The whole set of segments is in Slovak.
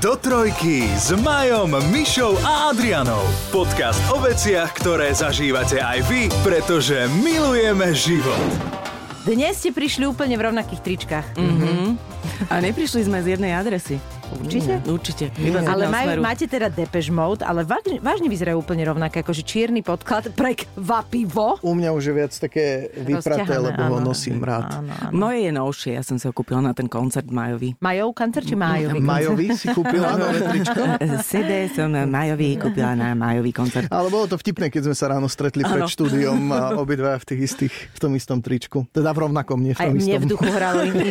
Do trojky s Majom, Mišou a Adrianou. Podcast o veciach, ktoré zažívate aj vy, pretože milujeme život. Dnes ste prišli úplne v rovnakých tričkách. Mm-hmm. A neprišli sme z jednej adresy. Určite? Mm, určite. Z Ale smeru. máte teda Depeche Mode, ale vážne, vážne vyzerajú úplne rovnaké, akože čierny podklad, prekvapivo. U mňa už je viac také vypraté, lebo ho áno. nosím rád. Áno, áno. Moje je novšie, ja som si ho kúpila na ten koncert majový. Majov koncert či Majový? Majovi si kúpila nové tričko? CD som majový kúpila na majový koncert. Ale bolo to vtipné, keď sme sa ráno stretli pred štúdiom a obidva v tých istých, v tom istom tričku. Teda v rovnakom, nie v Aj tom mne istom. v duchu hralo iný.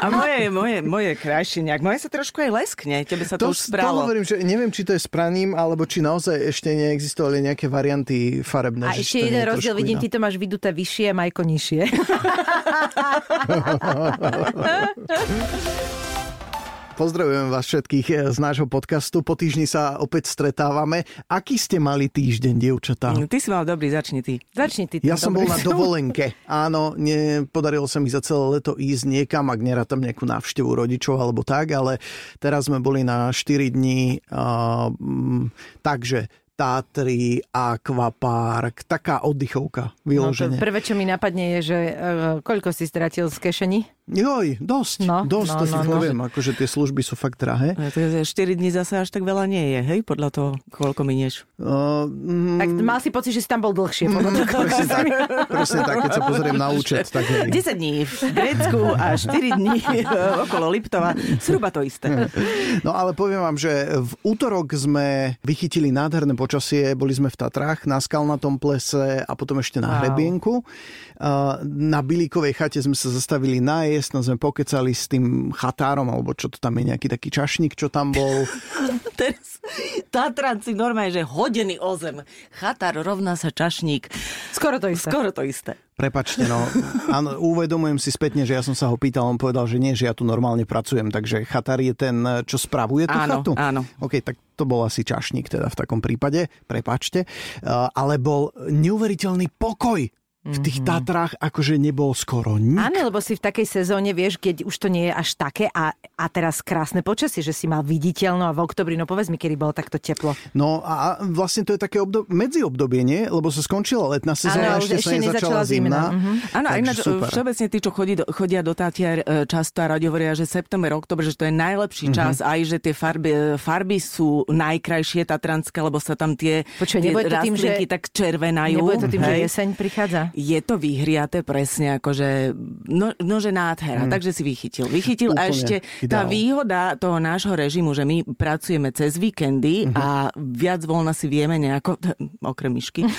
A moje, moje, moje krajšie nejak. Moje sa trošku aj leskne. Tebe sa To, to, už to spralo. hovorím, že neviem, či to je s praním, alebo či naozaj ešte neexistovali nejaké varianty farebné. A ešte to jeden je rozdiel, vidím, ty to máš vyduté vyššie, Majko nižšie. Pozdravujem vás všetkých eh, z nášho podcastu. Po týždni sa opäť stretávame. Aký ste mali týždeň, dievčatá? Ty si mal dobrý, začni ty. Začni ty. Ja som bol na dovolenke. Áno, nepodarilo sa mi za celé leto ísť niekam, ak nerátam nejakú návštevu rodičov alebo tak, ale teraz sme boli na 4 dní, uh, takže Tatry, Aquapark, taká oddychovka, No, vyloženie. prvé, čo mi napadne, je, že uh, koľko si stratil z kešení? Joj, dosť, No, dosť, no, to si no, no. poviem, akože tie služby sú fakt drahé. To je 4 dní zase až tak veľa nie je, hej? Podľa toho, koľko minieš. Uh, mm, Tak mal si pocit, že si tam bol dlhšie. Podľa toho, koľko presne, tak, mi- presne tak, keď sa pozriem na účet, tak hej. 10 dní v Grécku a 4 dní okolo Liptova. Zhruba to isté. No ale poviem vám, že v útorok sme vychytili nádherné počasie, boli sme v Tatrách na skalnatom plese a potom ešte na Wow. hrebienku. Uh, Na Bilíkovej chate sme sa zastavili najesť, no sme pokecali s tým chatárom, alebo čo to tam je, nejaký taký čašník, čo tam bol. Teraz Tatranci normálne, že hodený o zem. Chatár rovná sa čašník. Skoro to isté. Skoro to isté. Prepačte, no. Áno, uvedomujem si spätne, že ja som sa ho pýtal, on povedal, že nie, že ja tu normálne pracujem, takže chatár je ten, čo spravuje tú Áno, chatu? áno. OK, tak to bol asi čašník teda v takom prípade, prepačte. Uh, ale bol neuveriteľný pokoj v tých Tatrách, akože nebol skoro nik. Áno, lebo si v takej sezóne, vieš, keď už to nie je až také a, a teraz krásne počasie, že si mal viditeľno a v oktobri, no povedz mi, kedy bolo takto teplo. No a vlastne to je také obdob- medziobdobie, nie? Lebo sa skončila letná sezóna, Áno, ešte, ešte sa nezačala zimná. Mhm. Áno, Takže ináč všeobecne tí, čo chodí do, chodia do Tatier e, často a radi hovoria, že september, október, že to je najlepší Mhm. čas, aj že tie farby, farby sú najkrajšie tatranské, lebo sa tam tie, Počuj, tie to tým, že- rastlinky tak červenajú. Nebude to tým, že hej. jeseň prichádza? Je to vyhriaté presne, akože, no, no že nádhera, takže si vychytil. Vychytil a. Úplne ešte tá ideál. výhoda toho nášho režimu, že my pracujeme cez víkendy Mhm. a viac voľna si vieme nejako, okrem myšky.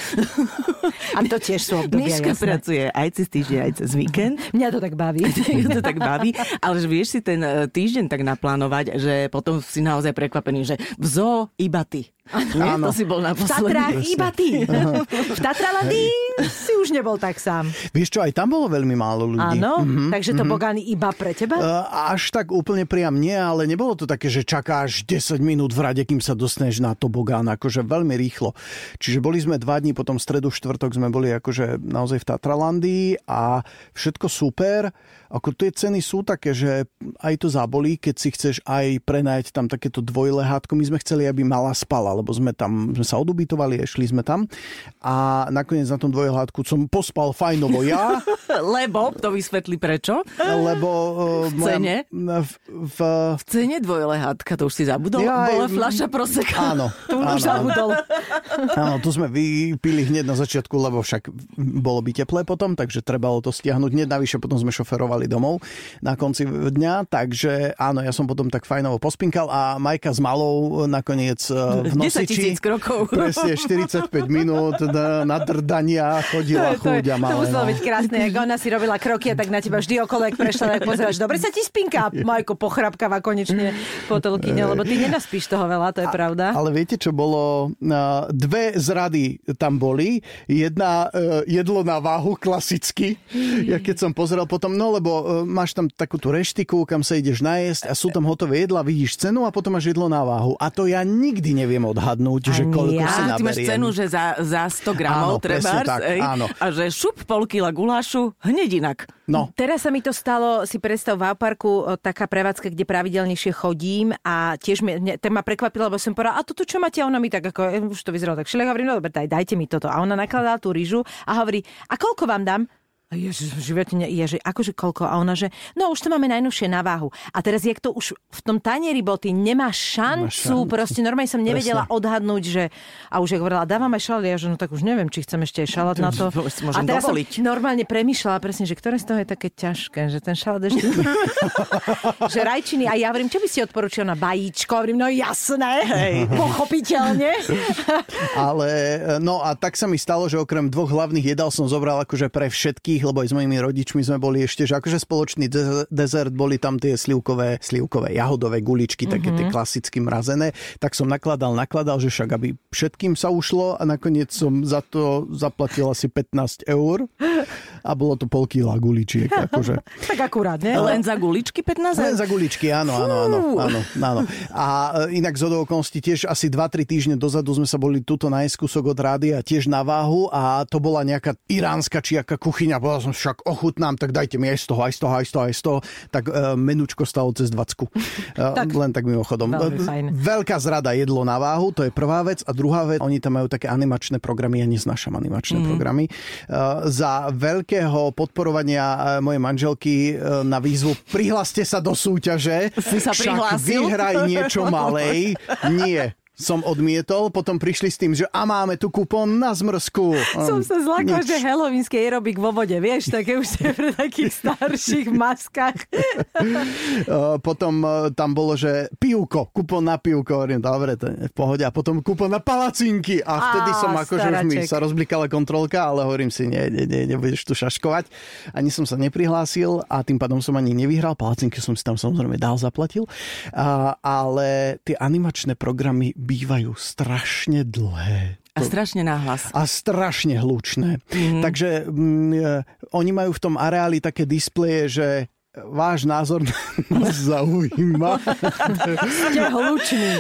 A to tiež sú obdobia, Myška jasné. pracuje aj cez týždeň, aj cez víkend. Mňa to tak baví. Ju to tak baví, ale že vieš si ten e, týždeň tak naplánovať, že potom si naozaj prekvapený, že v zoo iba ty. Áno. To si bol V naposledy. Tatrách iba ty. V Tatralandii si už nebol tak sám. Vieš čo, aj tam bolo veľmi málo ľudí. Áno, takže to Bogán iba pre teba? Uh, až tak úplne priam nie, ale nebolo to také, že čakáš 10 minút v rade, kým sa dostaneš na tobogán, akože veľmi rýchlo. Čiže boli sme dva dní, potom v stredu, štvrtok sme boli akože naozaj v Tatralandii a všetko super. Ako tie ceny sú také, že aj to zabolí, keď si chceš aj prenajať tam takéto dvojlehátko. My sme chceli, aby mala spala, lebo sme tam, sme sa odubitovali, šli sme tam a nakoniec na tom dvojlehátku som pospal fajnovo ja, Lebo, to vysvetlí prečo. lebo uh, V cene? v, v, V cene dvojlehátka, to už si zabudol, Ja bola fľaša proseka. áno, To už áno, áno. zabudol. áno, tu sme vypili hneď na začiatku, lebo však bolo by teplé potom, takže trebalo to stiahnuť hneď navyše, potom sme šoferovali domov na konci dňa, takže áno, ja som potom tak fajnovo pospinkal a Majka s malou nakoniec eh, v 10 nosiči. tisíc krokov. Presne 45 minút na, na drdania chodila To, je- chuť a to muselo no. byť krásne, ako ona si robila kroky a tak na teba vždy okolo, jak prešla, tak pozeráš, dobre sa ti spinka, Majko pochrapkáva konečne po telkyne, lebo ty nenaspíš toho veľa, to je pravda. Ale viete, čo bolo? Dve zrady tam boli. Jedna uh, jedlo na váhu, klasicky. Ja keď som pozeral potom, no lebo uh, máš tam takú tú reštiku, kam sa ideš najesť a sú tam hotové jedla, vidíš cenu a potom máš jedlo na váhu. A to ja nikdy neviem odhadnúť, že Ani koľko ja. si Á, ty máš naberiem. cenu, že za, za 100 gramov Áno, trebárs, tak, ej, áno. a že šup pol kila gulášu hneď inak. No, Teraz sa mi to stalo, si predstav v Auparku, o, taká prevádzka, kde pravidelnejšie chodím a tiež mi, tak ma prekvapila, lebo som povedala, a toto čo máte? A ona mi tak ako, eh, už to vyzeralo tak všelijak, hovorím, no dobre, daj, dajte mi toto. A ona nakladala tú rýžu a hovorí, a koľko vám dám? Ježiš, v živote ne, ježi, akože koľko? A ona, že no už to máme najnovšie na váhu. A teraz, jak to už v tom tanieri bol, ty nemáš šancu, šancu. proste normálne som nevedela odhadnúť, že a už jak hovorila, dávam aj šalát, ja že no tak už neviem, či chcem ešte aj šalát na to. Môžem a teraz dovoliť. som normálne premýšľala presne, že ktoré z toho je také ťažké, že ten šalát ešte... že rajčiny, a ja hovorím, čo by si odporučil na bajíčko? Hovorím, no jasné, Hej. pochopiteľne. ale no a tak sa mi stalo, že okrem dvoch hlavných jedál som zobral akože pre všetkých, lebo aj s mojimi rodičmi sme boli ešte, že akože spoločný de- dezert, boli tam tie slivkové, slivkové jahodové guličky, také Mhm. tie klasicky mrazené, tak som nakladal, nakladal, že však aby všetkým sa ušlo a nakoniec som za to zaplatil asi 15 eur a bolo to pol kila guličiek. Akože. tak akurát, ne? Len za guličky 15 Len eur? za guličky, áno, áno, áno, áno, áno. A e, inak z okolností tiež asi 2-3 týždne dozadu sme sa boli tuto na kúsok od rádia tiež na váhu a to bola nejaká iránska či aká kuchyňa. Bola som však ochutnám, tak dajte mi aj z toho, aj z toho, aj z toho, aj z toho. Tak e, menučko stalo cez 20. tak, len tak mimochodom. E. Veľká zrada jedlo na váhu, to je prvá vec. A druhá vec, oni tam majú také animačné programy, ja neznášam animačné Mhm. programy. E, za veľkého podporovania e, mojej manželky e, na výzvu prihláste sa do súťaže. Si sa však prihlásil? vyhraj niečo malej. Nie som odmietol, potom prišli s tým, že a máme tu kupón na zmrzku. Som sa zlakla, že halloweenský aerobik vo vode, vieš, také už je pre takých starších maskách. Uh, potom uh, tam bolo, že pivko, kupón na pivko, hovorím, dobre, to je v pohode. A potom kupón na palacinky. A vtedy Á, som akože už mi sa rozblikala kontrolka, ale hovorím si, nie, nie, nie, nebudeš tu šaškovať. Ani som sa neprihlásil a tým pádom som ani nevyhral. Palacinky som si tam samozrejme dál zaplatil. Uh, ale tie animačné programy bývajú strašne dlhé. A strašne náhlas. a strašne hlučné. Mm-hmm. Takže mm, e, oni majú v tom areáli také displeje, že váš názor nás zaujíma.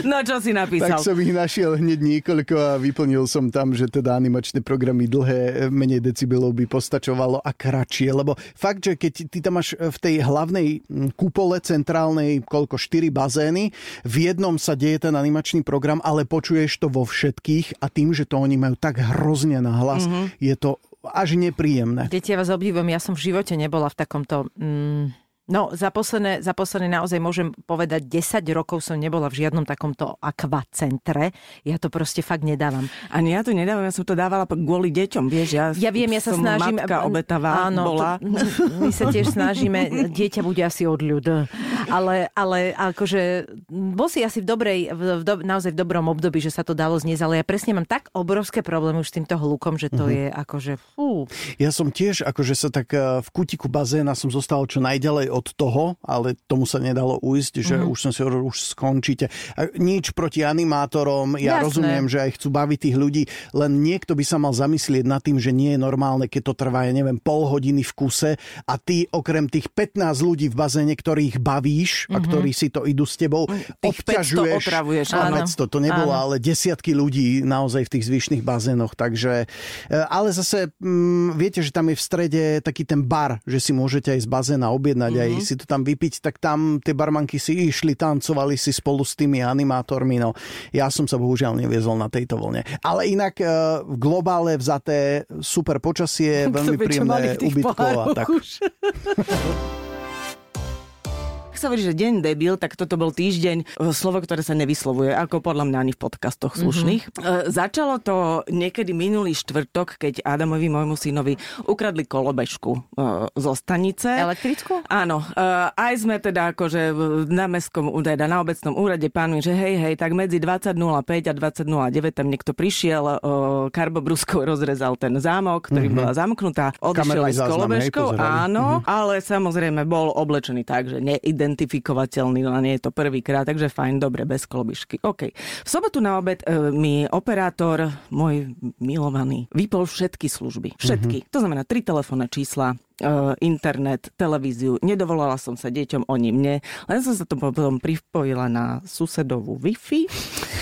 No čo si tak napísal? som ich našiel hneď niekoľko a vyplnil som tam, že teda animačné programy dlhé, menej decibelov by postačovalo a kratšie, lebo fakt, že keď ty tam máš v tej hlavnej mm, kúpole centrálnej koľko, 4 bazény, v jednom sa deje ten animačný program, ale počuješ to vo všetkých a tým, že to oni majú tak hrozne nahlas, mm-hmm. je to až nepríjemné. Deti, ja vás obdivujem, ja som v živote nebola v takomto... Mm, no, za posledné, za posledné naozaj môžem povedať, 10 rokov som nebola v žiadnom takomto akvacentre. Ja to proste fakt nedávam. Ani ja to nedávam, ja som to dávala kvôli deťom, vieš. Ja, Ja viem, ja sa som snažím... matka obetavá Áno, bola. To, my sa tiež snažíme, dieťa bude asi od ľud. Ale, ale akože bol si asi v dobrej, v, v, do, naozaj v dobrom období, že sa to dalo zniesť, ale ja presne mám tak obrovské problémy už s týmto hlukom, že to je akože fú. Ja som tiež, akože sa tak eh, v kútiku bazéna som zostal čo najďalej od toho, ale tomu sa nedalo ujsť, že Mhm. mm-hmm. už som si hovoril, už skončíte. A nič proti animátorom, ja Jasné. rozumiem, že aj chcú baviť tých ľudí, len niekto by sa mal zamyslieť nad tým, že nie je normálne, keď to trvá, ja neviem, pol hodiny v kuse a ty okrem tých 15 ľudí v bazéne, ktorých bavíš a ktorí si to idú s tebou, Mhm. Tých 500 obťažuješ. otravuješ, Áno, áno. 500, to nebolo, Áno. ale desiatky ľudí naozaj v tých zvyšných bazénoch, takže e, ale zase mm, viete, že tam je v strede taký ten bar, že si môžete aj z bazéna objednať, mm-hmm. aj si to tam vypiť, tak tam tie barmanky si išli, tancovali si spolu s tými animátormi, no ja som sa bohužiaľ neviezol na tejto vlne. Ale inak e, v globále vzaté super počasie, veľmi príjemné ubytko a tak. Ak sa hovorí, že deň debil, tak toto bol týždeň, e, slovo, ktoré sa nevyslovuje, ako podľa mňa ani v podcastoch slušných. Mm-hmm. E, začalo to niekedy minulý štvrtok, keď Adamovi, môjmu synovi, ukradli kolobežku e, zo stanice. Elektrickú? Áno, e, aj sme teda akože na mestskom, teda na obecnom úrade pánujem, že hej, hej, tak medzi 20.05 a 20.09 tam niekto prišiel, e, karbobruskou rozrezal ten zámok, ktorý mm-hmm. bola zamknutá, odišiel s hej, kolobežkou, áno, ale samozrejme bol oblečený tak, že neidentifikovateľný, no nie je to prvýkrát, takže fajn, dobre, bez kolobišky. OK. V sobotu na obed e, mi operátor, môj milovaný, vypol všetky služby. Všetky. To znamená tri telefónne čísla, internet, televíziu. Nedovolala som sa deťom, oni mne. Len som sa to potom pripojila na susedovú Wi-Fi.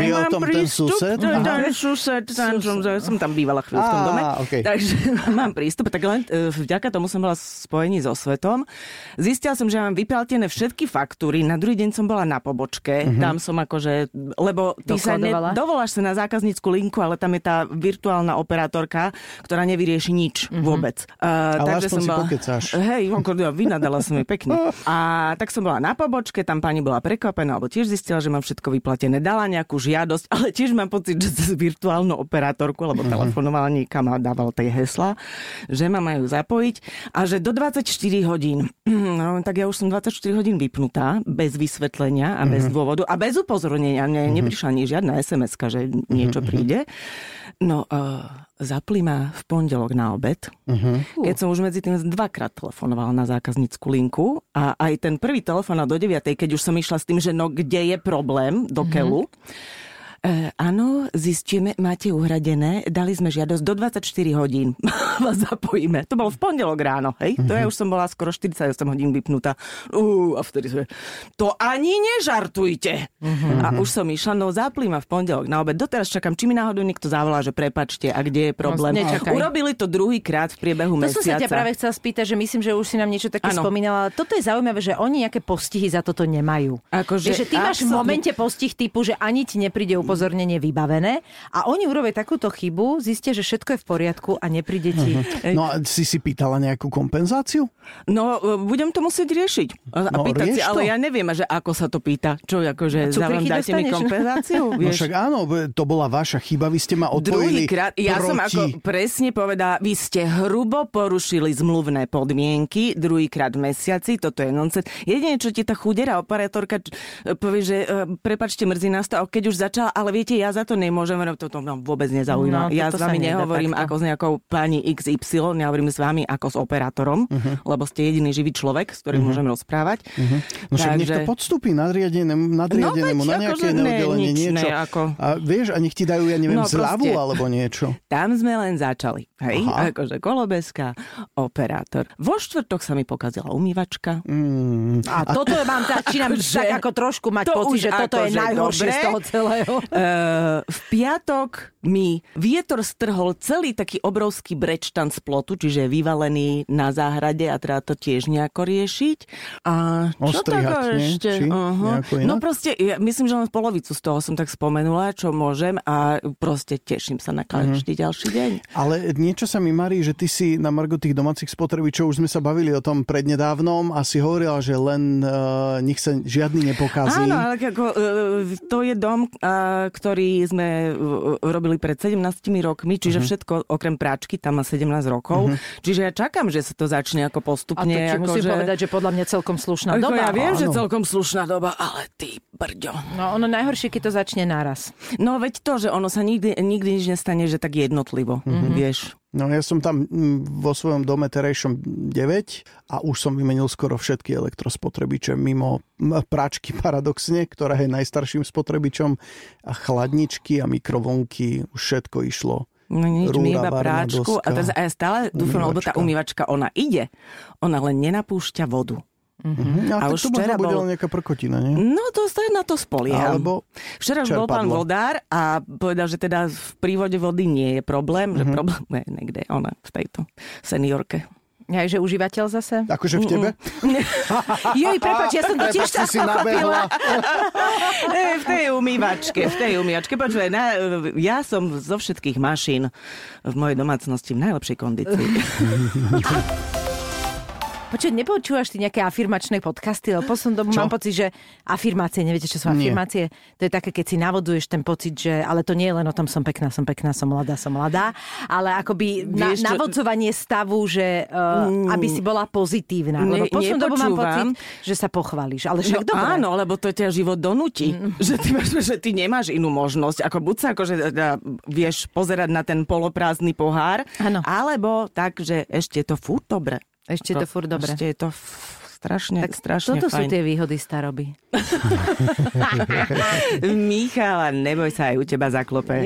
Vie o tom ten sused? Ten, ten sused, ten, som, som tam bývala chvíľu v tom dome. Á, okej. Takže mám prístup. Tak len e, vďaka tomu som bola spojení so svetom. Zistila som, že mám vyplatené všetky faktúry. Na druhý deň som bola na pobočke. Mhm. Tam som akože, lebo ty sa dovoláš sa na zákaznícku linku, ale tam je tá virtuálna operátorka, ktorá nevyrieši nič vôbec. Uh, Ale aspoň si pokecáš. Hej, ja, vynadala som jej pekne. A tak som bola na pobočke, tam pani bola prekvapená, alebo tiež zistila, že mám všetko vyplatené. Dala nejakú žiadosť, ale tiež mám pocit, že cez virtuálnu operátorku, lebo telefonovala niekam a dával tej hesla, že ma majú zapojiť a že do 24 hodín, no, tak ja už som 24 hodín vypnutá, bez vysvetlenia a bez dôvodu a bez upozornenia. Ne, neprišla ani žiadna sms že niečo príde. No, uh, zapli ma v pondelok na obed, keď som už medzi tým dvakrát telefonovala na zákaznícku linku a aj ten prvý telefón do 9, keď už som išla s tým, že no kde je problém do keľu, E, áno, zistíme, máte uhradené, dali sme žiadosť do 24 hodín. Vás zapojíme. To bolo v pondelok ráno, hej? To ja už som bola skoro 48 hodín vypnutá. Uh, a vtedy sme, to ani nežartujte. A už som išla, no zapli ma v pondelok na obed. Doteraz čakám, či mi náhodou niekto zavolá, že prepačte, a kde je problém. nečakaj. Urobili to druhý krát v priebehu To som sa mesiaca. ťa práve chcela spýtať, že myslím, že už si nám niečo také Áno. spomínala, ale toto je zaujímavé, že oni nejaké postihy za toto nemajú. Akože Vieš, že ty máš v absolútne- momente postih typu, že ani ti nepríde upozornenie vybavené a oni urobia takúto chybu, zistia, že všetko je v poriadku a nepríde ti... No a si si pýtala nejakú kompenzáciu? No, budem to musieť riešiť. A No, pýtať si, to. ale ja neviem, že ako sa to pýta. Čo, akože, za vám dáte mi kompenzáciu? No Vieš? však áno, to bola vaša chyba, vy ste ma odpojili Druhýkrát, ja proti... som ako presne povedala, vy ste hrubo porušili zmluvné podmienky, druhýkrát v mesiaci, toto je nonsens. Jedine, čo ti tá chudera operátorka povie, že e, prepačte, mrzí nás to, a keď už začala, ale viete, ja za to nemôžem, lebo toto ma vôbec nezaujíma. No, ja s vami nehovorím takto. ako s nejakou pani XY, ja hovorím s vami ako s operátorom, lebo ste jediný živý človek, s ktorým môžem rozprávať. No však nech to podstúpi nadriadenému, nadriadenému No, na nejaké akože iné ne, nič, niečo. ne, ako- A vieš, a nech ti dajú, ja neviem, No, zľavu proste. alebo niečo. Tam sme len začali. Hej, Aha. akože kolobeska, operátor. Vo štvrtok sa mi pokazila umývačka. Mm. A toto mám, začínam Akože- tak ako trošku mať to pocit, že toto je akože najhoršie dobre. z toho celého. Uh, v piatok mi vietor strhol celý taký obrovský brečtan z plotu, čiže vyvalený na záhrade a treba to tiež nejako riešiť. A čo nie? ešte? Či inak? No proste, ja myslím, že len polovicu z toho som tak spomenula, čo môžem a proste teším sa na každý ďalší deň. Ale niečo sa mi marí, že ty si na margo tých domácich spotrebičov, už sme sa bavili o tom prednedávnom a si hovorila, že len uh, nech sa žiadny nepokazí. Áno, ale ako, e, to je dom, a, ktorý sme e, robili pred 17 rokmi, čiže všetko okrem práčky tam má 17 rokov. Čiže ja čakám, že sa to začne ako A postupne. to ti ako, musím že... povedať, že podľa mňa celkom slušná doba. ja viem, že Áno. celkom slušná doba, ale ty brďo. No ono najhoršie, keď to začne naraz. No veď to, že ono sa nikdy, nikdy nič nestane, že tak jednotlivo, Mhm. vieš. No ja som tam mm, vo svojom dome terejšom 9 a už som vymenil skoro všetky elektrospotrebiče mimo práčky paradoxne, ktorá je najstarším spotrebičom a chladničky a mikrovlnky, už všetko išlo. No nič, Rúra, iba varná práčku. A, doska, teraz, a ja stále dúfam, lebo tá umývačka. umývačka, ona ide. Ona len nenapúšťa vodu. Mhm. A, A tak už včera bol- nejaká prkotina, nie? No to sa na to spolieham. Alebo Včera už bol pán vodár a povedal, že teda v prívode vody nie je problém, Mhm. že problém je niekde ona v tejto seniorke. Ja, že užívateľ zase? akože v tebe? Jej, prepáč, ja som to tiež Prepač, si tak nabehla. E, v tej umývačke, v tej umývačke. Počuj, na, ja som zo všetkých mašín v mojej domácnosti v najlepšej kondícii. Počuť, nepočúvaš ty nejaké afirmačné podcasty, lebo poslednú dobu mám pocit, že afirmácie, neviete, čo sú Nie. afirmácie? To je také, keď si navoduješ ten pocit, že, ale to nie je len o tom, som pekná, som pekná, som mladá, som mladá, ale akoby na, Vieš navodzovanie stavu, že uh, aby si bola pozitívna. Ne- Lebo poslednú dobu mám pocit, že sa pochválíš. Ale však No, dobre. áno, lebo to ťa život donúti. Že, ty máš, že ty nemáš inú možnosť. Ako buď sa akože, teda, vieš pozerať na ten poloprázdny pohár, Áno. alebo tak, že ešte to furt dobre. Ešte je to furt dobre. Ešte je to strašne, tak strašne Toto sú fajn. tie výhody staroby. Michala, neboj sa, aj u teba zaklope.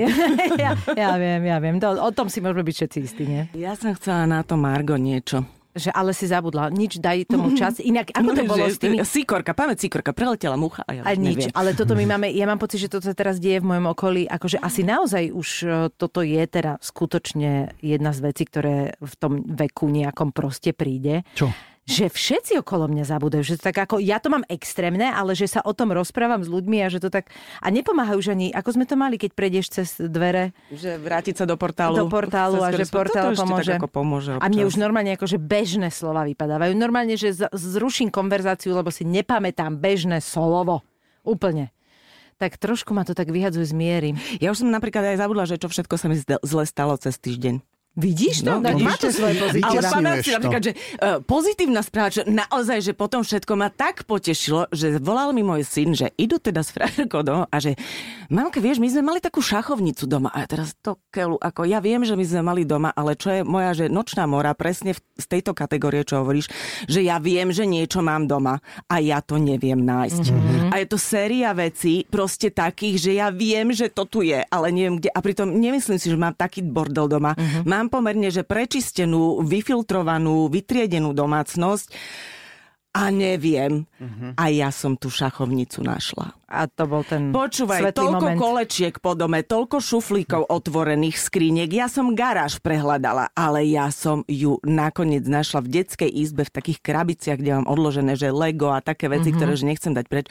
ja, ja viem, ja viem. To, o tom si môžeme byť všetci istí, nie? Ja som chcela na to Margo niečo. Že ale si zabudla. Nič, daj tomu čas. Inak, ako to bolo s tými... Sikorka, pamäť Sikorka, preletela mucha a ja A nič, neviem. ale toto my máme, ja mám pocit, že toto sa teraz deje v mojom okolí, akože asi naozaj už e, toto je teda skutočne jedna z vecí, ktoré v tom veku nejakom proste príde. Čo? Že všetci okolo mňa zabudajú, že to tak ako, ja to mám extrémne, ale že sa o tom rozprávam s ľuďmi a že to tak, a nepomáhajú už ani, ako sme to mali, keď prejdeš cez dvere Že vrátiť sa do portálu. do portálu a že portál pomôže. Tak ako pomôže A mne už normálne akože bežné slova vypadávajú. Normálne, že zruším konverzáciu, lebo si nepamätám bežné slovo. Úplne. Tak trošku ma to tak vyhadzuje z miery. Ja už som napríklad aj zabudla, že čo všetko sa mi zle stalo cez týždeň. Vidíš to? No, vidíš má to svoje pozitívne. Ale Vytesňuješ pamätám si to. napríklad, že uh, pozitívna správa, že naozaj, že potom všetko ma tak potešilo, že volal mi môj syn, že idú teda s frajerkou domov a že mamka, vieš, my sme mali takú šachovnicu doma a ja teraz to keľu, ako ja viem, že my sme mali doma, ale čo je moja, že nočná mora, presne v, z tejto kategórie, čo hovoríš, že ja viem, že niečo mám doma a ja to neviem nájsť. Mm-hmm. A je to séria vecí proste takých, že ja viem, že to tu je, ale neviem kde. A pritom nemyslím si, že mám taký bordel doma. Mm-hmm. Mám pomerne, že prečistenú, vyfiltrovanú, vytriedenú domácnosť a neviem. Uh-huh. A ja som tú šachovnicu našla. A to bol ten Počúvaj, toľko moment. kolečiek po dome, toľko šuflíkov otvorených skriniek. Ja som garáž prehľadala, ale ja som ju nakoniec našla v detskej izbe v takých krabiciach, kde mám odložené, že Lego a také veci, mm-hmm. ktoré že nechcem dať preč.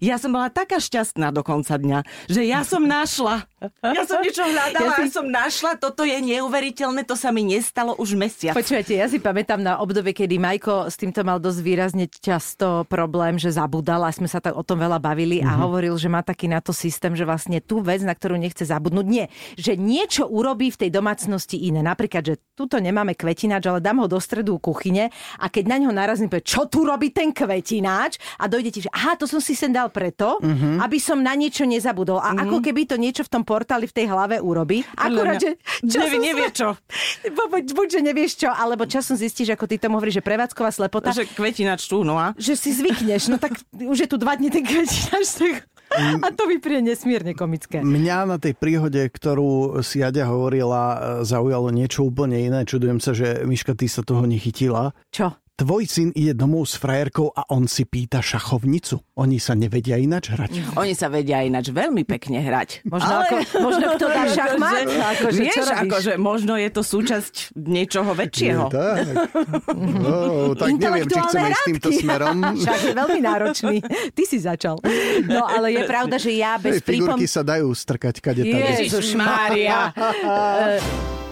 Ja som bola taká šťastná do konca dňa, že ja som našla. Ja som niečo hľadala, ja, Ja si- som našla, toto je neuveriteľné, to sa mi nestalo už mesiac. Počúvajte, ja si pamätám na obdobie, kedy Majko s týmto mal dosť výrazne často problém, že zabudal a sme sa tak o tom veľa bavili a hovoril, že má taký na to systém, že vlastne tú vec, na ktorú nechce zabudnúť, nie, že niečo urobí v tej domácnosti iné. Napríklad, že tuto nemáme kvetináč, ale dám ho do stredu kuchyne a keď na ňo narazím, povie, čo tu robí ten kvetináč a dojde ti, že aha, to som si sem dal preto, aby som na niečo nezabudol. A ako keby to niečo v tom portáli v tej hlave urobí. Akurát, že Nevie, časom nevie sa- čo. Buď, buď, že nevieš čo, alebo časom zistíš, ako ty tomu hovoríš, že prevádzková slepota, že... Kvetinač tu, no a? že si zvykneš, no tak už je tu dva dní ten kvetinač, tak... a to mi príde nesmierne komické. Mňa na tej príhode, ktorú si Jaďa hovorila, e, zaujalo niečo úplne iné. Čudujem sa, že Miška, ty sa toho nechytila. Čo? Tvoj syn ide domov s frajerkou a on si pýta šachovnicu. Oni sa nevedia ináč hrať. Oni sa vedia ináč veľmi pekne hrať. Možno, ako, možno kto dá šachmat? Akože, Vieš, akože možno je to súčasť niečoho väčšieho. tak. Oh, tak neviem, či chceme ísť týmto smerom. Však je veľmi náročný. Ty si začal. No ale je pravda, že ja bez Hej, figurky prípom... sa dajú strkať kade tade. Ježiš Mária.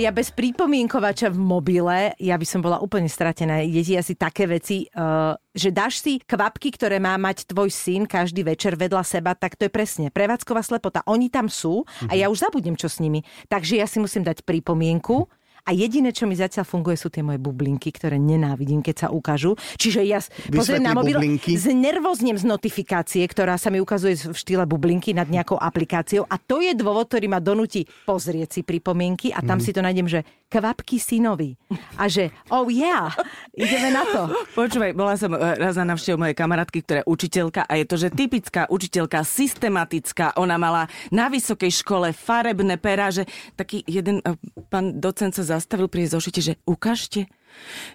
Ja bez prípomienkovača v mobile, ja by som bola úplne stratená. Deti asi také veci, uh, že dáš si kvapky, ktoré má mať tvoj syn každý večer vedľa seba, tak to je presne prevádzková slepota. Oni tam sú a ja už zabudnem, čo s nimi. Takže ja si musím dať pripomienku. A jediné, čo mi zatiaľ funguje, sú tie moje bublinky, ktoré nenávidím, keď sa ukážu. Čiže ja pozriem na mobil, bublinky. znervoznem z notifikácie, ktorá sa mi ukazuje v štýle bublinky nad nejakou aplikáciou. A to je dôvod, ktorý ma donúti pozrieť si pripomienky a tam Mhm. si to nájdem, že kvapky synovi. A že, oh yeah, ideme na to. Počúvaj, bola som e, raz na návštevu mojej kamarátky, ktorá je učiteľka a je to, že typická učiteľka, systematická. Ona mala na vysokej škole farebné pera, že taký jeden e, pán docent sa zastavil pri zošite, že ukážte.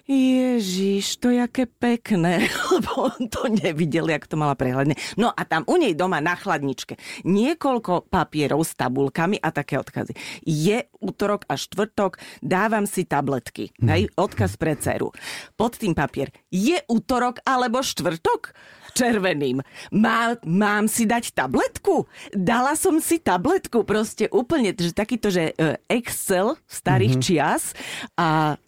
Ježiš, to je aké pekné, lebo on to nevidel, jak to mala prehľadne. No a tam u nej doma na chladničke niekoľko papierov s tabulkami a také odkazy. Je útorok a štvrtok, dávam si tabletky. Hej, odkaz pre dceru. Pod tým papier. Je útorok alebo štvrtok? Červeným. Má, mám si dať tabletku? Dala som si tabletku. Proste úplne, že takýto, že e, Excel starých mm-hmm. čias a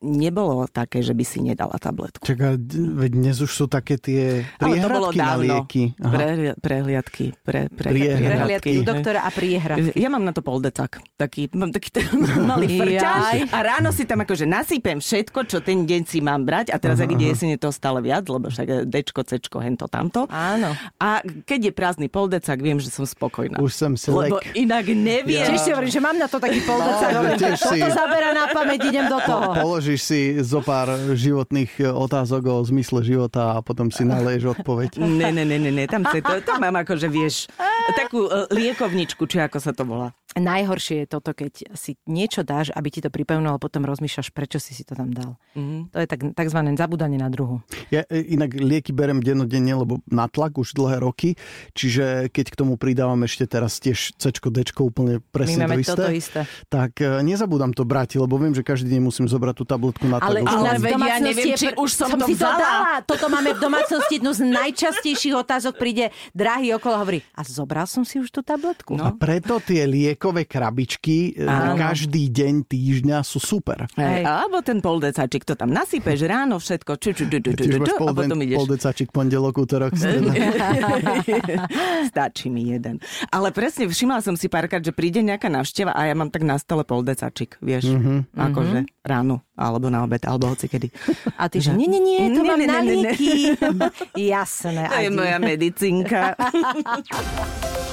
nebolo také, že by si nedala tabletku. Čaká, veď dnes už sú také tie Ale to bolo priehradky na dávno. lieky. Aha. Prehli- prehliadky. Pre, pre, Priehradky. Prehliadky u doktora a priehradky. Ja mám na to poldecak. Taký, mám taký ten malý frťaž. A ráno si tam akože nasypem všetko, čo ten deň si mám brať. A teraz, ak ide jeseň, je to stále viac, lebo však Dčko, Cčko, hento, tamto. Áno. A keď je prázdny poldecak, viem, že som spokojná. Už som Lebo selek. inak neviem. Tiež si hovorím, že mám na to taký poldecák. No, tiež si- Toto zabera na pamäť, idem do toho. Položím položíš si zo pár životných otázok o zmysle života a potom si naleješ odpoveď. Ne, ne, ne, ne, ne. tam to, to mám ako, že vieš, takú uh, liekovničku, či ako sa to volá. Najhoršie je toto, keď si niečo dáš, aby ti to pripevnilo, ale potom rozmýšľaš, prečo si si to tam dal. Mm-hmm. To je tak, takzvané zabudanie na druhu. Ja e, inak lieky berem dennodenne, lebo na tlak už dlhé roky, čiže keď k tomu pridávam ešte teraz tiež C, D úplne presne My to isté, toto isté, tak e, nezabudám to brať, lebo viem, že každý deň musím zobrať tú tabletku na tlak. Ale, ale v ja neviem, či už som, som to si to dala. Toto máme v domácnosti jednu z najčastejších otázok. Príde drahý okolo a hovorí, a zobral som si už tú tabletku. No. A preto tie liekové krabičky e, Áno. každý deň týždňa sú super. Hej. Alebo ten poldecáčik, to tam nasypeš ráno všetko. Ču, ču, ču, ču, ču, ču, a potom ideš. Poldecáčik pondelok, útorok, Stačí mi jeden. Ale presne, všimla som si párkrát, že príde nejaká návšteva a ja mám tak na stole poldecáčik, vieš. Mm-hmm. Akože mm-hmm. ráno, alebo na obed, alebo hoci kedy. A ty, že nie, nie, nie, to nie, mám nie, na lieky. Jasné. To je moja medicínka.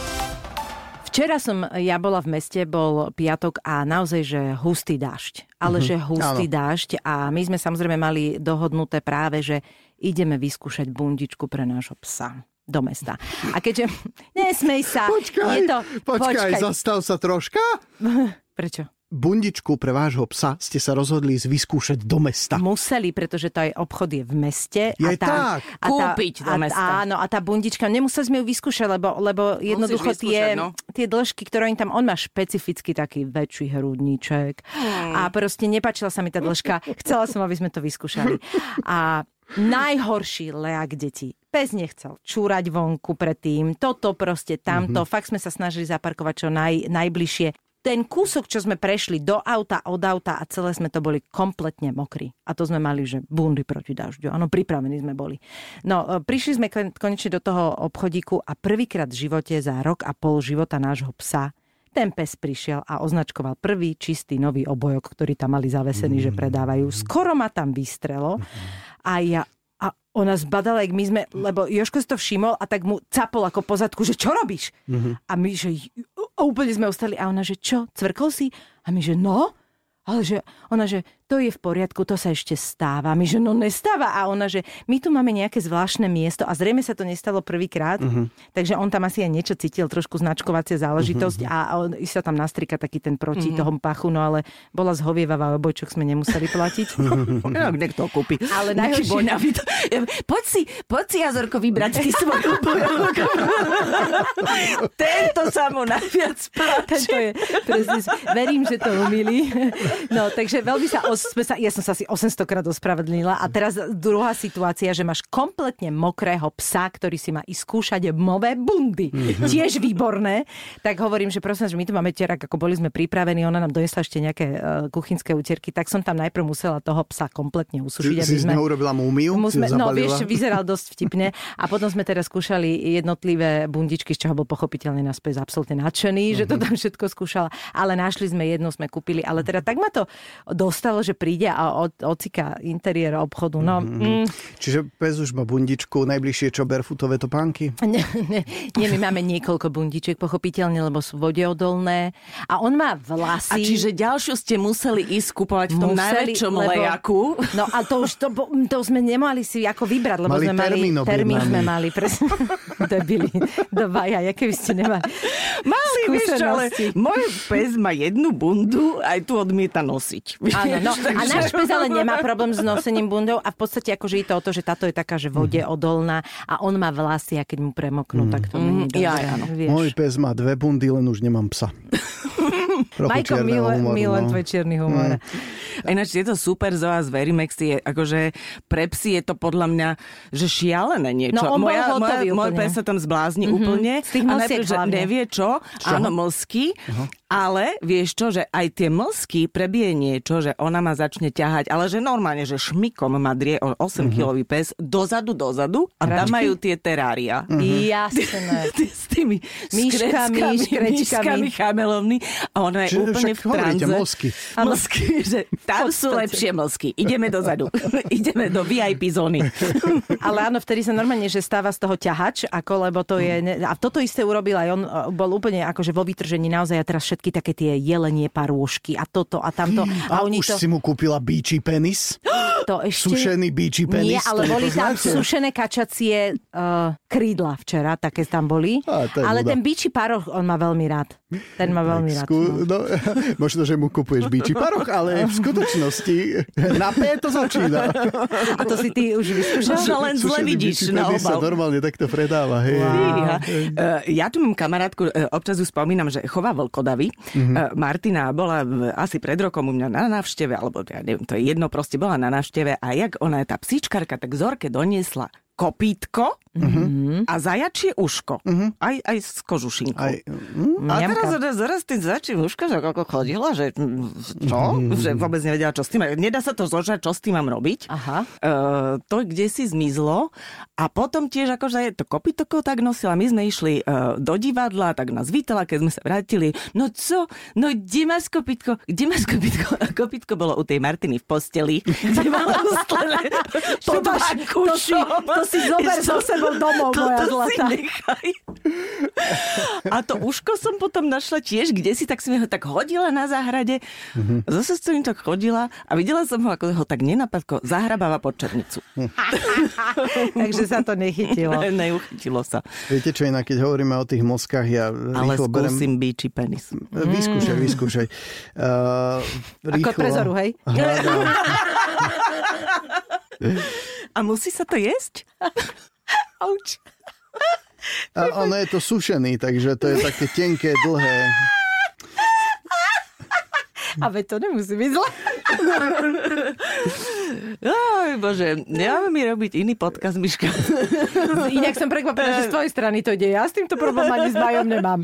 Včera som, ja bola v meste, bol piatok a naozaj, že hustý dážď. Ale uh-huh. že hustý Áno. dážď a my sme samozrejme mali dohodnuté práve, že ideme vyskúšať bundičku pre nášho psa do mesta. A keďže... Nesmej sa. Počkaj, je to, počkaj, počkaj, zastav sa troška. Prečo? Bundičku pre vášho psa ste sa rozhodli vyskúšať do mesta. Museli, pretože to aj obchod je v meste. Je a tá, tak. A tá, Kúpiť do mesta. A, áno, a tá bundička, nemuseli sme ju vyskúšať, lebo, lebo jednoducho tie, no. tie dĺžky, ktoré im tam, on má špecificky taký väčší hrudníček. Hmm. A proste nepačila sa mi tá dĺžka. Chcela som, aby sme to vyskúšali. A najhorší leak detí. Pes nechcel čúrať vonku predtým, toto proste, tamto. Mm-hmm. Fakt sme sa snažili zaparkovať čo naj, najbližšie ten kúsok, čo sme prešli do auta, od auta a celé sme to boli kompletne mokrí. A to sme mali, že bundy proti dažďu. Áno, pripravení sme boli. No, e, prišli sme konečne do toho obchodíku a prvýkrát v živote za rok a pol života nášho psa ten pes prišiel a označkoval prvý čistý nový obojok, ktorý tam mali zavesený, mm. že predávajú. Skoro ma tam vystrelo a ja a ona zbadala, jak my sme, lebo Joško si to všimol a tak mu capol ako pozadku, že čo robíš? Mm-hmm. A my, že a úplne sme ostali a ona, že čo, cvrkol si? A my, že no? Ale že ona, že to je v poriadku, to sa ešte stáva. My, že no nestáva. A ona, že my tu máme nejaké zvláštne miesto a zrejme sa to nestalo prvýkrát, uh-huh. takže on tam asi aj niečo cítil, trošku značkovacia záležitosť uh-huh. a on sa tam nastrika taký ten proti uh-huh. toho pachu, no ale bola zhovievavá obojčok sme nemuseli platiť. no, niekto kúpi. Ale najhoršie... poď si, poď si Jazorko vybrať ty svoj obojok. Tento sa mu najviac páči. Tento je, presne, verím, že to umili. No, takže veľmi sa sme sa, ja som sa asi 800 krát ospravedlnila a teraz druhá situácia, že máš kompletne mokrého psa, ktorý si má ísť skúšať mové bundy. Mm-hmm. Tiež výborné. Tak hovorím, že prosím, že my tu máme terak, ako boli sme pripravení, ona nám donesla ešte nejaké uh, kuchynské utierky, tak som tam najprv musela toho psa kompletne usušiť. Si sme, urobila múmiu? Musme, no vieš, vyzeral dosť vtipne. A potom sme teraz skúšali jednotlivé bundičky, z čoho bol pochopiteľne nás pes absolútne nadšený, mm-hmm. že to mhm. tam všetko skúšala. Ale našli sme jednu, sme kúpili. Ale teda tak ma to dostalo, že príde a ocika interiér obchodu. No, mm. Čiže pes už má bundičku, najbližšie čo barefootové topánky? Nie, nie, nie, my máme niekoľko bundičiek, pochopiteľne, lebo sú vodeodolné. A on má vlasy. A čiže ďalšiu ste museli ísť kupovať v tom museli, najväčšom lebo, lejaku. No a to už to, to sme nemali si ako vybrať, lebo mali sme mali termín sme mali. Presne, debili, do vaja, aké by ste nemali. Mali, vieš čo, ale môj pes má jednu bundu, aj tu odmieta nosiť. Áno, no, a náš pes ale nemá problém s nosením bundou a v podstate akože je to o to, že táto je taká, že vode mhm. odolná a on má vlasy a keď mu premoknú, mm. tak to mm. nie ja, áno. Môj pes má dve bundy, len už nemám psa. Majko, milujem no. tvoj čierny humor. Mm. Ináč je to super Zoa z Verimex, je, akože pre psy je to podľa mňa, že šialené niečo. No, on moja, moja, môj pes sa tam zblázni mm-hmm. úplne. Z tých a najprv, že nevie čo. čo? Áno, mlsky. Uh-huh. Ale vieš čo, že aj tie mlsky prebije niečo, že ona ma začne ťahať, ale že normálne, že šmikom ma drie 8-kilový pes dozadu, dozadu a tam majú tie terária. Uh-huh. Jasné. S tými myškami, myškami, chamelovný. A ona je Čiže úplne v tranze. mlsky. Mlsky, že tam sú lepšie mlsky. Ideme dozadu. Ideme do VIP zóny. ale áno, vtedy sa normálne, že stáva z toho ťahač, ako, lebo to je... A toto isté urobil aj on, bol úplne akože vo vytržení naozaj a teraz všetky také tie jelenie parôžky a toto a tamto. A, oni už to, si mu kúpila bíči penis? to ešte... Sušený bíči penis? Nie, ale boli tam nepoznáte? sušené kačacie uh, krídla včera, také tam boli. Je ale nuda. ten bíči paroch, on má veľmi rád. Ten má veľmi rád. Skú, no, možno, že mu kupuješ bíči paroch, ale v skutočnosti na P to začína. A to si ty už vyskúšal? Možno len zle vidíš na penis sa obal. normálne takto predáva. Hej. Fíha. Eh, Ja tu mám kamarátku, eh, občas ju spomínam, že chová vlkodavy. Mm-hmm. Martina bola v- asi pred rokom u mňa na návšteve, alebo ja neviem, to je jedno, proste bola na návšteve a jak ona je tá psíčkarka, tak Zorke doniesla kopítko mm-hmm. a zajačie uško. Mm-hmm. Aj, aj s kožušinkou. Aj, mm, A Mňamka. teraz zaraz tým začím uška, že ako chodila, že čo? Že vôbec nevedela, čo s tým. Nedá sa to zožať, čo s tým mám robiť. Aha. Uh, to kde si zmizlo a potom tiež akože to kopitoko tak nosila. My sme išli uh, do divadla, tak nás vítala, keď sme sa vrátili. No co? No kde máš kopitko? Kde máš kopitko? A kopitko bolo u tej Martiny v posteli, kde mala ustlené To to si- to si zober so sebou domov, moja Toto si nechaj. A to uško som potom našla tiež, kde si, tak som ho tak hodila na záhrade. Mhm. Zase som tak chodila a videla som ho, ako ho tak nenapadko zahrabáva pod černicu. Takže sa to nechytilo. Neuchytilo sa. viete čo inak, keď hovoríme o tých moskách, ja Ale rýchlo berem... skúsim bíči penis. Vyskúšaj, vyskúšaj. Uh, Ako trezoru, hej? Hľadám. A musí sa to jesť? Auč. A ono je to sušený, takže to je také tenké, dlhé. A veď to nemusí byť zle. Aj, bože, nemáme mi robiť iný podcast, Miška. Inak som prekvapená, že z tvojej strany to ide. Ja s týmto problém ani s Majom nemám.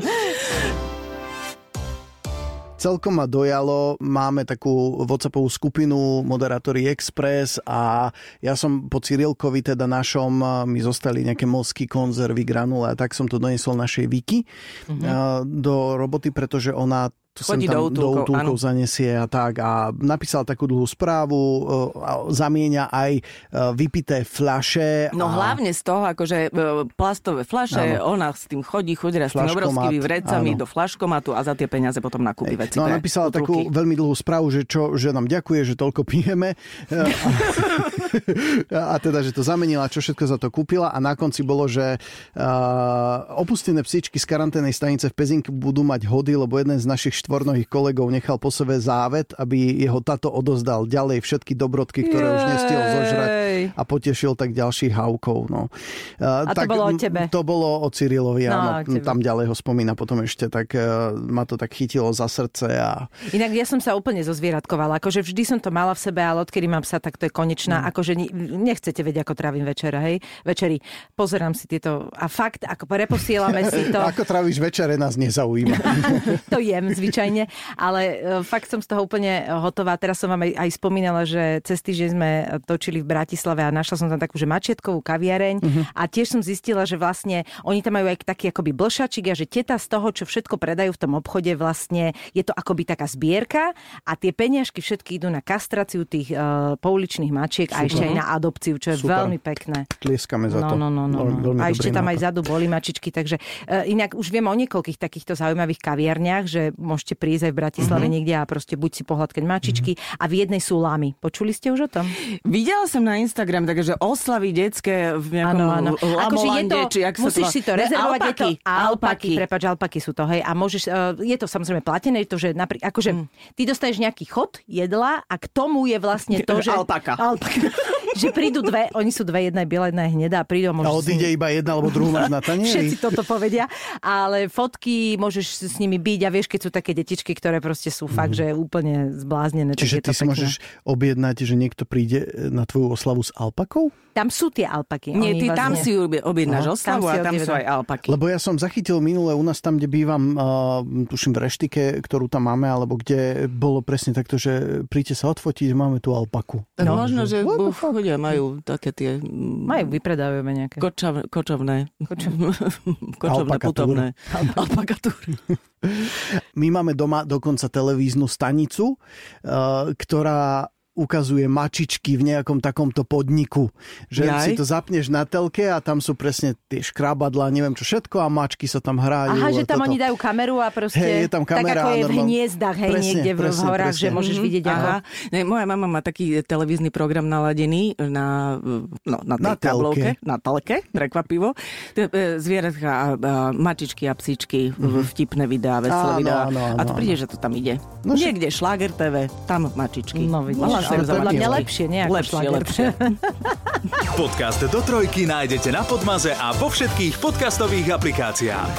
Celkom ma dojalo, máme takú WhatsAppovú skupinu Moderátori Express a ja som po Cyrilkovi teda našom, mi zostali nejaké mozky, konzervy, granule a tak som to doniesol našej Viki uh-huh. do roboty, pretože ona to Chodí tam do útulkov, do útulkov áno. zanesie a tak a napísala takú dlhú správu, uh, a aj uh, vypité fľaše. No a... hlavne z toho, akože e, plastové fľaše, ona s tým chodí, chodí s tými Flaškomat, obrovskými vrecami áno. do flaškomatu a za tie peniaze potom nakúpi veci. No a napísala útulky. takú veľmi dlhú správu, že, čo, že nám ďakuje, že toľko pijeme. A, a teda, že to zamenila, čo všetko za to kúpila a na konci bolo, že uh, opustené psičky z karanténnej stanice v Pezinku budú mať hody, lebo jeden z našich štvornohých kolegov nechal po sebe závet, aby jeho tato odozdal ďalej všetky dobrotky, ktoré už nestihol zožrať Jej. a potešil tak ďalších haukov. No. A to bolo o tebe? To bolo o Cyrilovi, No, áno. o. Tam ďalej ho spomína potom ešte, tak uh, ma to tak chytilo za srdce a Inak ja som sa úplne zozvieratkovala. Akože vždy som to mala v sebe, ale odkedy mám psa, tak to je konečná. Mm. Akože nechcete vedieť, ako trávim večera, hej? Večeri. Pozerám si tieto a fakt, ako preposielame si to. Ako tráviš večere, nás nezaujíma. to jem zvyčajne, ale e, fakt som z toho úplne hotová. Teraz som vám aj, aj spomínala, že cez týždeň sme točili v Bratislave a našla som tam takú, že mačietkovú kaviareň Mhm. a tiež som zistila, že vlastne oni tam majú aj taký akoby blšačik a že teta z toho, čo všetko predajú v tom obchode, vlastne je to akoby taká zbierka a tie peniažky všetky idú na kastráciu tých uh, pouličných mačiek a ešte aj na adopciu, čo je Super. veľmi pekné. Tlieskame za to. No, no, no, no, Veľmi- no. veľmi A ešte tam aj nápad. zadu boli mačičky, takže uh, inak už viem o niekoľkých takýchto zaujímavých kaviarniach, že môžete prísť aj v Bratislave Mhm. uh-huh. niekde a proste buď si pohľadkať mačičky uh-huh. a v jednej sú lamy. Počuli ste už o tom? Videla som na Instagram takže oslavy detské v nejakom Áno, áno. Akože je to, či jak musíš to si to Ne, rezervovať. Je to, alpaky. alpaky, prepač, alpaky sú to, hej. A môžeš, uh, je to samozrejme platené, to, že napríklad, akože Mm. ty dostaneš nejaký chod jedla a k tomu je vlastne to, že... Alpaka. Alpaka. že prídu dve, oni sú dve, jedna je biela, jedna je hnedá a prídu a A môžeš si- odíde iba jedna alebo druhú máš na tanieri. Všetci toto povedia, ale fotky môžeš s nimi byť a vieš, keď sú také detičky, ktoré proste sú fakt, že úplne zbláznené. Čiže ty si pekné. môžeš objednať, že niekto príde na tvoju oslavu s alpakou? Tam sú tie alpaky. Nie, oni ty tam si obje- objednáš Aha. oslavu Tam si a tam sú aj alpaky. Lebo ja som zachytil minule u nás tam, kde bývam, uh, tuším v reštike, ktorú tam máme, alebo kde bolo presne takto, že príďte sa odfotiť, máme tu alpaku. No. možno, že What chodia, majú také tie mm, Majú, vypredávame nejaké. kočav, kočovné. kočovné, putovné. Alpakatúry. My máme doma dokonca televíznu stanicu, uh, ktorá ukazuje mačičky v nejakom takomto podniku. Že Jaj. si to zapneš na telke a tam sú presne tie škrabadlá, neviem čo všetko a mačky sa tam hrajú. Aha, že tam toto. oni dajú kameru a proste... Hej, je tam tak kamera ako je v normálne. hniezdach, hej, Presne, niekde v presne, horách, presne. že môžeš Mhm, vidieť. Aha. Ne, moja mama má taký televízny program naladený na, no, na tej Na telke. tablovke, na telke, prekvapivo. E, Zvieratka a, a mačičky a psičky, mm-hmm. vtipné videá, veselé Áno, videá. áno, áno, a to príde, že to tam ide. No No, Niekde Šlager TV, tam mačičky. No vidíš, Mala ale podľa mňa lepšie, nie ako Lepšie, Šlager. lepšie. Podcast do trojky nájdete na Podmaze a vo všetkých podcastových aplikáciách.